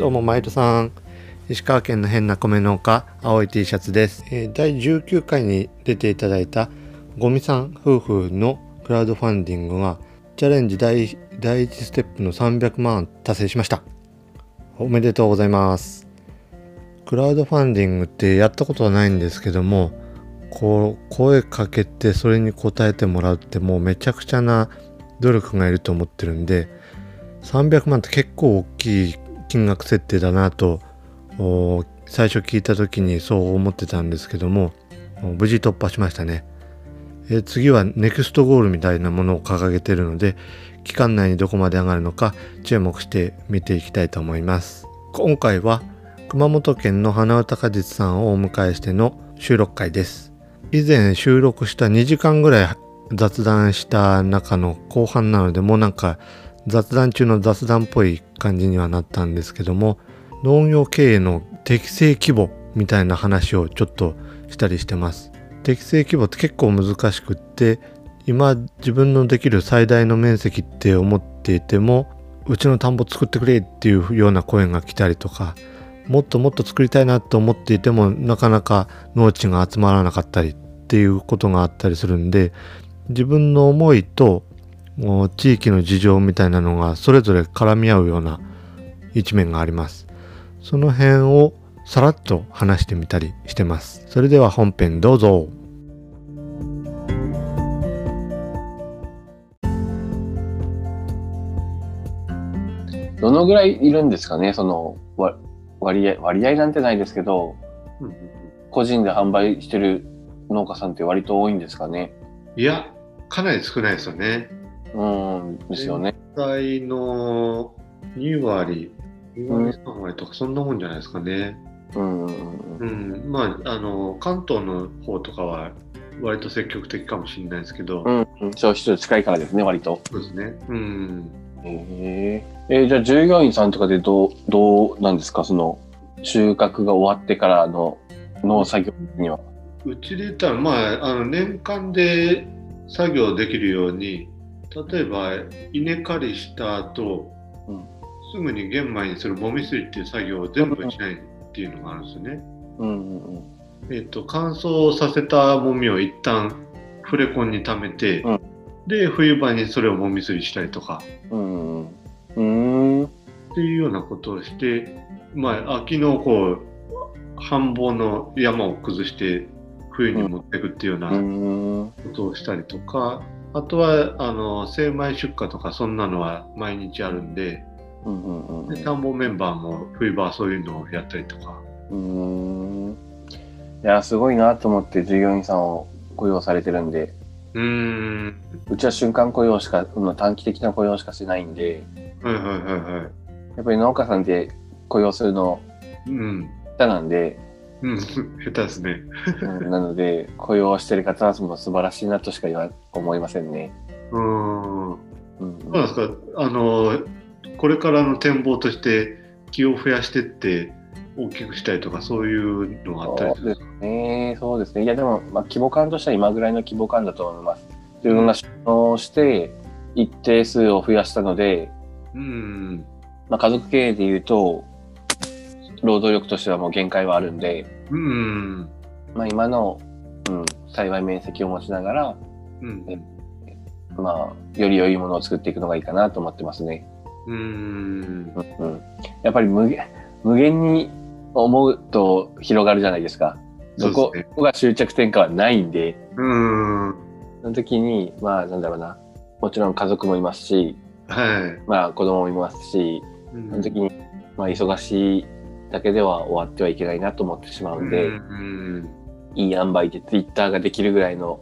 どうも、マイトさん。石川県の変な米農家、青い T シャツです。えー第19回に出ていただいた、ゴミさん夫婦のクラウドファンディングが、チャレンジ第第1ステップの300万達成しました。おめでとうございます。クラウドファンディングってやったことはないんですけども、こう、声かけてそれに応えてもらうってもうめちゃくちゃな努力がいると思ってるんで、300万って結構大きい金額設定だなと最初聞いた時にそう思ってたんですけども無事突破しましたね、え次はネクストゴールみたいなものを掲げてるので期間内にどこまで上がるのか注目して見ていきたいと思います。今回は熊本県の花歌果実さんをお迎えしての収録会です。以前収録した2時間ぐらい雑談した中の後半なのでもうなんか雑談中の雑談っぽい感じにはなったんですけども農業経営の適正規模みたいな話をちょっとしたりしてます。適正規模って結構難しくって今自分のできる最大の面積って思っていてもうちの田んぼ作ってくれっていうような声が来たりとかもっともっと作りたいなと思っていてもなかなか農地が集まらなかったりっていうことがあったりするんで自分の思いともう地域の事情みたいなのがそれぞれ絡み合うような一面があります。その辺をさらっと話してみたりしてます。それでは本編どうぞ。どのぐらいいるんですかね？そのわ割合割合なんてないですけど個人で販売してる農家さんって割と多いんですかね？いや、かなり少ないですよね。うんですよね。全体の2割、2割3割とかそんなもんじゃないですかね。うん。うん。まあ、あの、関東の方とかは割と積極的かもしれないですけど、うんうん。消費者近いからですね割と。そうですね。うん。へええーじゃあ従業員さんとかでどうどうなんですか？その収穫が終わってからの農作業には。うちで言ったら、まあ、あの年間で作業できるように、例えば稲刈りした後、うん。すぐに玄米にするもみすりっていう作業を全部しないっていうのがあるんですよね。うんうんうん。えっと乾燥させたもみを一旦フレコンに溜めて、うん。で冬場にそれをもみすりしたりとか。うんうんうん。っていうようなことをして、まあ、秋のこう繁忙の山を崩して冬に持っていくっていうような、うん。ことをしたりとか、あとはあの精米出荷とかそんなのは毎日あるんで、うんうんうんで田んぼメンバーも冬場はそういうのをやったりとか。うーんいやすごいなと思って従業員さんを雇用されてるんでうーん。うちは瞬間雇用しかうん短期的な雇用しかしないんではいはいはいはい。やっぱり農家さんって雇用するのうん。下手なんで、うん、下手ですね。うんなので雇用してる方はもう素晴らしいなとしか言わ思いませんね。うーん。うんそうなんですか。あの、これからの展望として木を増やしてって大きくしたいとかそういうのがあったりするそうですね、そうですね。いや、でも、まあ、規模感としては今ぐらいの規模感だと思います。自分が出納して、一定数を増やしたので、うん。まあ、家族経営で言うと、労働力としてはもう限界はあるんで、うん。まあ、今の、うん、幸い面積を持ちながら、うん。まあ、より良いものを作っていくのがいいかなと思ってますね。うん。うんうん、やっぱり無限無限に思うと広がるじゃないですか。そこが終着点下はないんで、うん。その時に、まあ、なんだろうな。もちろん家族もいますし、はい。まあ子供もいますし、うんその時に、まあ忙しいだけでは終わってはいけないなと思ってしまうんで、うん。いい塩梅でツイッターができるぐらいの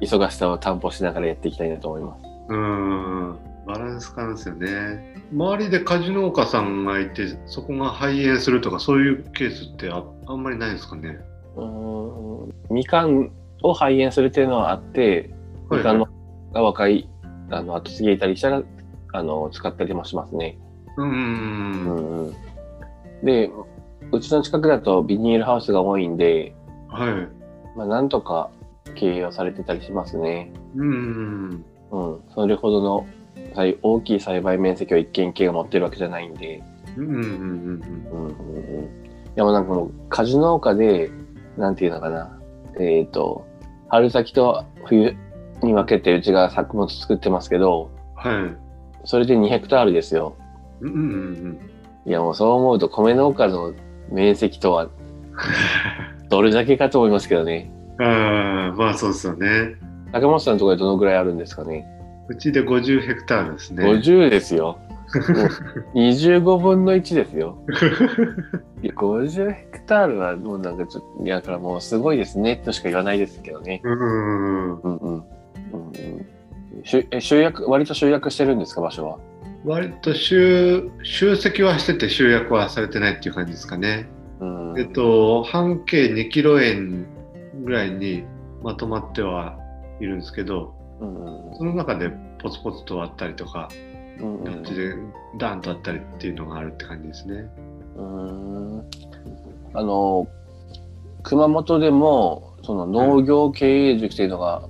忙しさを担保しながらやっていきたいなと思います。うん。バランス感ですよね。周りで果樹農家さんがいて、そこが肺炎するとか、そういうケースってああんまりないですかね。うーんみかんを肺炎するっていうのはあって、みかんのが若い、あの、後継ぎいたりしたら、あの、使ったりもしますね。う。うんんうん。で、うちの近くだとビニールハウスが多いんで、はい。まあ、なんとか経営をされてたりしますね。うん。うん。それほどの栽大きい栽培面積を一軒一軒が持ってるわけじゃないんで、うんうんうんうん。うんうんうん。いやもうなんかもう果樹農家で、なんていうのかな。えっ、と、春先と冬に分けてうちが作物作ってますけど、はい。それで2ヘクタールですよ。うんうんうんいやもうそう思うと米農家の面積とは どれだけかと思いますけどね。うん。ああ、まあそうですよね。竹本さんのところでどのぐらいあるんですかね。うちで50ヘクタールですね。50ですよ。もう25分の1ですよ。いや、50ヘクタールはもうなんかちょっと、いや、だからもうすごいですねとしか言わないですけどね。うんうんうん。うんうん。うんうん、しゅえ集約、割と集約してるんですか、場所は？割と集集積はしてて集約はされてないっていう感じですかね。うん。えっと、半径2キロ円ぐらいにまとまってはいるんですけど、うんうんその中でポツポツとあったりとか、うんうんこっちでダンとあったりっていうのがあるって感じですね。うんあの、熊本でも、その農業経営塾というのが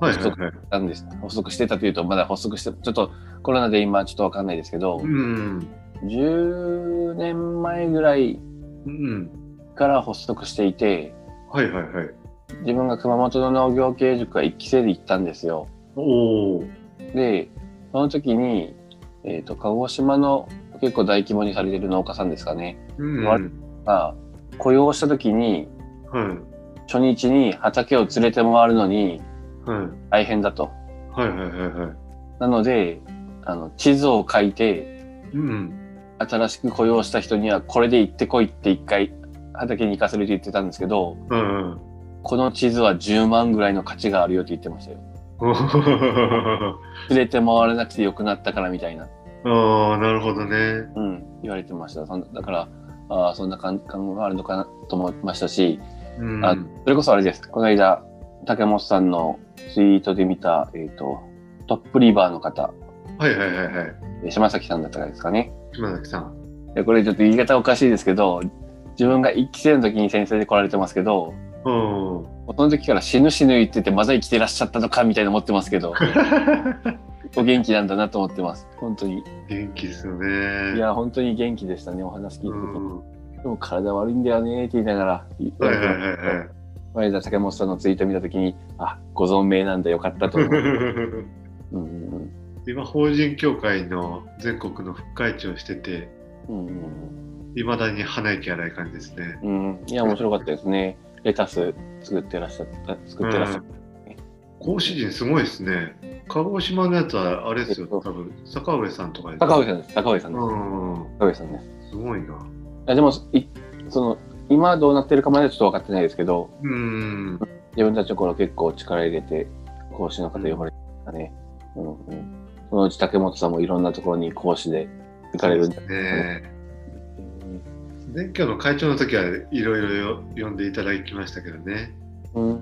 発足はい。したんです。発足してたというと、まだ発足して、ちょっとコロナで今ちょっとわかんないですけどう、ん。10年前ぐらいうん。から発足していて、はいはいはい。自分が熊本の農業経営塾は1期生で行ったんですよ。おお。で、その時に、えっ、と、鹿児島の結構大規模にされてる農家さんですかね、うん。わが雇用した時に、はい。初日に畑を連れて回るのにはい。大変だと。はいはいはいはい。なので、あの、地図を書いて、うん。新しく雇用した人にはこれで行ってこいって一回畑に行かせるって言ってたんですけど、うんうん。この地図は10万ぐらいの価値があるよって言ってましたよ。連れて回らなくてよくなったからみたいな。ああ、なるほどね。うん、言われてました。だから、ああ、そんな感感があるのかなと思いましたし、うん。あそれこそあれです。この間、竹本さんのツイートで見た、えっ、と、トップリバーの方、はいはいはいはい。え島崎さんだったかですかね。島崎さん。でこれちょっと言い方おかしいですけど、自分が一期生の時に先生で来られてますけど、うん。その時から死ぬ死ぬ言ってて、まだ生きてらっしゃったのかみたいな思ってますけど、お元気なんだなと思ってます。本当に。元気ですよね。いや、本当に元気でしたね、お話聞いてうると。ん。はでも体悪いんだよねって言いながらはいはいはい。この間竹本さんのツイート見たときに、あ、ご存命なんだよかったと思う。うんうん今、法人協会の全国の副会長をしてて、うんうんいまだに鼻息荒い感じですね。うんうんいや、面白かったですね。レタス作ってらっしゃった、作ってらっしゃった。講師陣すごいですね。鹿児島のやつはあれですよ、えっと多分坂上さんとかです高上さんです。高上さんです。うん。高上さんです。すごいな。いや、でも、いその、今どうなってるかまではちょっと分かってないですけど、うん。自分たちの頃結構力入れて、講師の方呼ばれてたね。うんうん。そのうち竹本さんもいろんなところに講師で行かれるんだねえ。前教の会長の時はいろいろ呼んでいただきましたけどね。うん。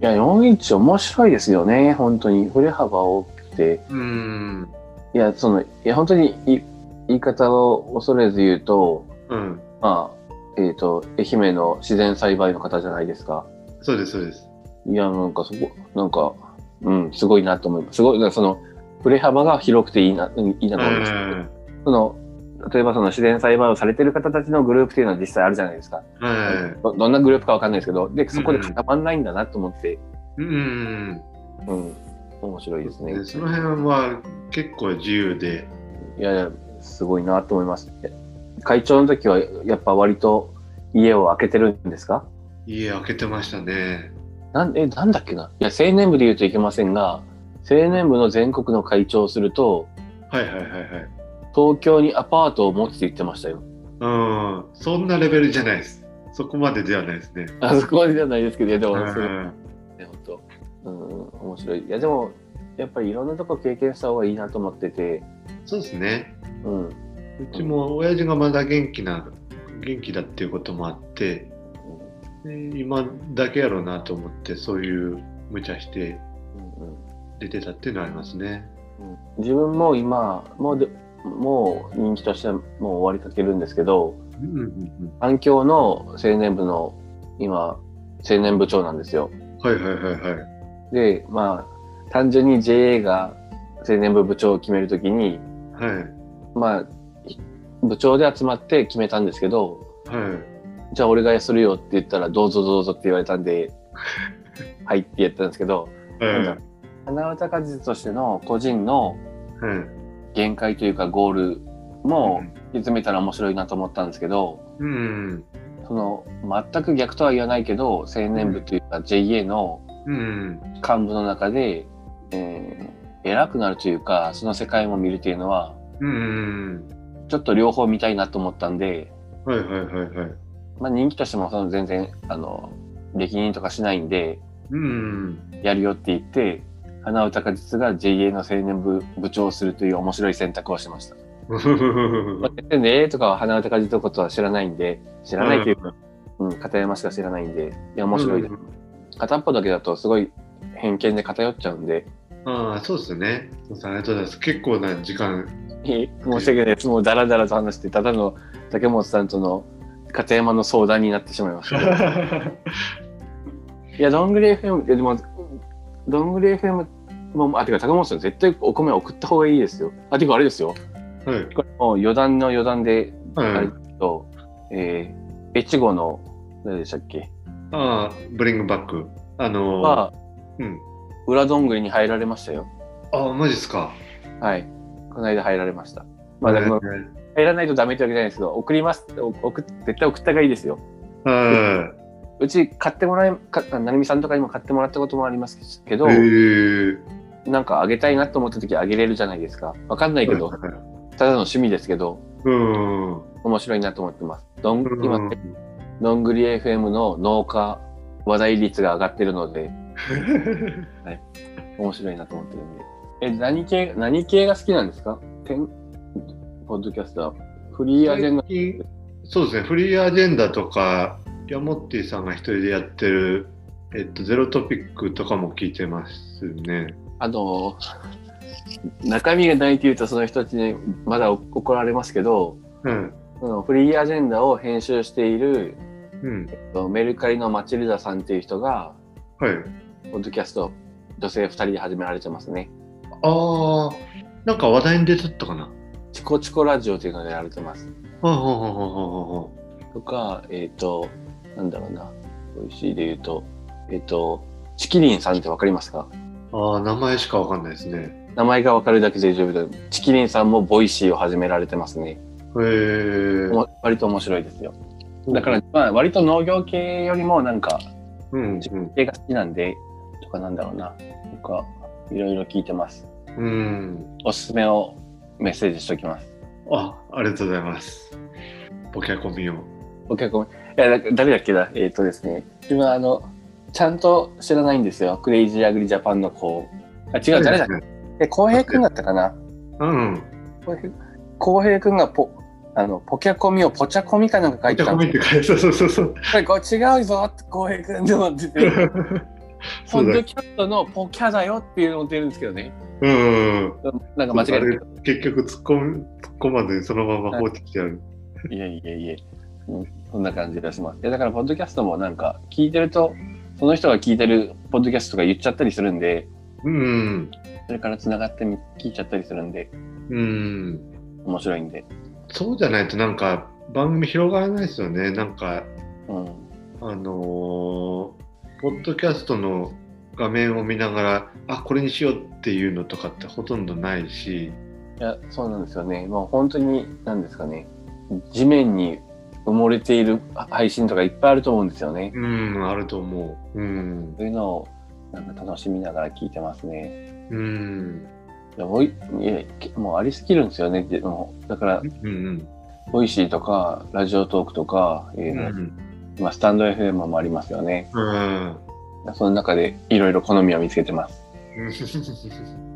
いや、41面白いですよね、本当に。振れ幅大きくて。うん。いや、その、いや、本当にい言い方を恐れず言うと、うん。まあ、えっ、と、愛媛の自然栽培の方じゃないですか。そうです、そうです。いや、なんかそこ、なんか、うん、すごいなと思います。すごい、その、振れ幅が広くていいな、うんいいなと思います。その、例えばその自然栽培をされてる方たちのグループっていうのは実際あるじゃないですか。はどどんなグループかわかんないですけど、で、そこで固まんないんだなと思って、い。うん。うん、面白いですね。でその辺は結構自由で。いやいや、すごいなと思います。会長の時はやっぱ割と家を開けてるんですか？家開けてましたね。なんえ、なんだっけな？いや、青年部で言うといけませんが、青年部の全国の会長をすると、はいはいはいはい。東京にアパートを持つって言ってましたよ。うん。そんなレベルじゃないです。そこまでではないですね。あそこまでじゃないですけど、でも、うんすごいね、本当。うん、面白い。いや、でも、やっぱりいろんなとこ経験した方がいいなと思ってて、そうですね。うん。うちも親父がまだ元気な、元気だっていうこともあって、で今だけやろうなと思って、そういう無茶してうんうん出てたっていうのはありますね。うん自分も今、もうで、もう人気としてはもう終わりかけるんですけど、うんうん環境の青年部の今、青年部長なんですよ。はいはいはいはい。で、まあ、単純に JA が青年部部長を決めるときに、はい。まあ、ひ部長で集まって決めたんですけど、はい。じゃあ俺がするよって言ったら、どうぞどうぞって言われたんで、はいって言ったんですけど、なんだろう花歌果実としての個人のはい。限界というかゴールも詰めたら面白いなと思ったんですけど、うん。その全く逆とは言わないけど青年部というか JA のうん。幹部の中で、えー偉くなるというかその世界も見るっていうのはうん。ちょっと両方見たいなと思ったんで、はいはいはいはい。まあ、人気としてもその全然あの歴任とかしないんでうん。やるよって言って花歌果実が JA の青年部部長をするという面白い選択をしました。まあ、全然ねとかは花歌果実のことは知らないんで知らないというか、うん、片山しか知らないんでいや面白いです。片っぽだけだとすごい偏見で偏っちゃうんで、ああ、そうですね。そうですありがとうございます。結構な時間。申し訳ないです。もうダラダラと話して、ただの竹本さんとの片山の相談になってしまいました。いや、どんぐり FM、でも、どんぐり FM も、あ、てか竹本さん絶対お米送った方がいいですよ。あ、てかあれですよ。はい。これもう余談の余談で、あれはい。と、えー、越後の、何でしたっけ？ああ、ブリングバック。あのー、は、うん。裏どんぐりに入られましたよ。ああ、マジっすか。はい。この間入られました。まあ、入らないとダメってわけじゃないですけど、送ります。お送っ絶対送った方がいいですよ。はうち買ってもらえ、かなるみさんとかにも買ってもらったこともありますけい。ど。なんかあげたいなと思った時あげれるじゃないですか。わかんないけど、はいただの趣味ですけど、うん。面白いなと思ってます。どんうん今、どんぐり FM の農家話題率が上がってるので、面白いなと思ってるんで。え、何系、何系が好きなんですか？ポッドキャストは。フリーアジェンダ。そうですね、フリーアジェンダとか、ヤモッティさんが一人でやってる、えっと、ゼロトピックとかも聞いてますね。あの、中身がないというとその人たちにまだ怒られますけど、うん。そのフリーアジェンダを編集しているうん。メルカリのマチルダさんっていう人が、はい。ポッドキャスト、女性2人で始められてますね。ああ、なんか話題に出とったかな。チコチコラジオというのでやられてます。はあ、はあはあはあはとか、えっ、と、なんだろうな、美味しいで言うと、えっ、と、ちきりんさんってわかりますか？あ、ああ、名前しかわかんないですね。名前がわかるだけで十分で、ちきりんさんも Voicy を始められてますね。へえ。も割と面白いですよ。だから、まあ、割と農業系よりもなんか、うん、系が好きなんで、とかなんだろうな、とか、いろいろ聞いてます。うん。うん。おすすめをメッセージしておきます。あ、ありがとうございます。ボキャコミを。お客も、いや、だ誰だっけだえっ、とですね、自分はあの、ちゃんと知らないんですよ。クレイジーアグリジャパンの子。あ、違う、誰だっけ？え、浩平くんだったかな？うん。浩平くん？がポ、あの、ポキャコミをポチャコミかなんか書いてたんですボキャコミって書いてそうそうそうそう。これ違うぞって浩平くんでもってて、ポッドキャストのポキャだよっていうのを出るんですけどね。うん。なんか間違えあれ結局突っ込む、突っ込まずにそのまま放置してある。た。いやいやいや、うん、そんな感じがします。だから、ポッドキャストもなんか、聞いてると、その人が聞いてるポッドキャストとか言っちゃったりするんで、うん。それから繋がってみ聞いちゃったりするんで、うん。面白いんで。そうじゃないとなんか番組広がらないですよね。なんか、うん。あのーポッドキャストの画面を見ながら、あ、これにしようっていうのとかってほとんどないし、いや、そうなんですよね。もう本当に、なんですかね。地面に埋もれている配信とかいっぱいあると思うんですよね。うん、あると思う。うん。そういうのを、なんか楽しみながら聞いてますね。うん。いや、ボイいやもうありすぎるんですよね。でもだから、うんうん。 Voicy とか、 Radiotalk とか、えうーん。今、 stand.fm もありますよね。うん。その中でいろいろ好みを見つけてます。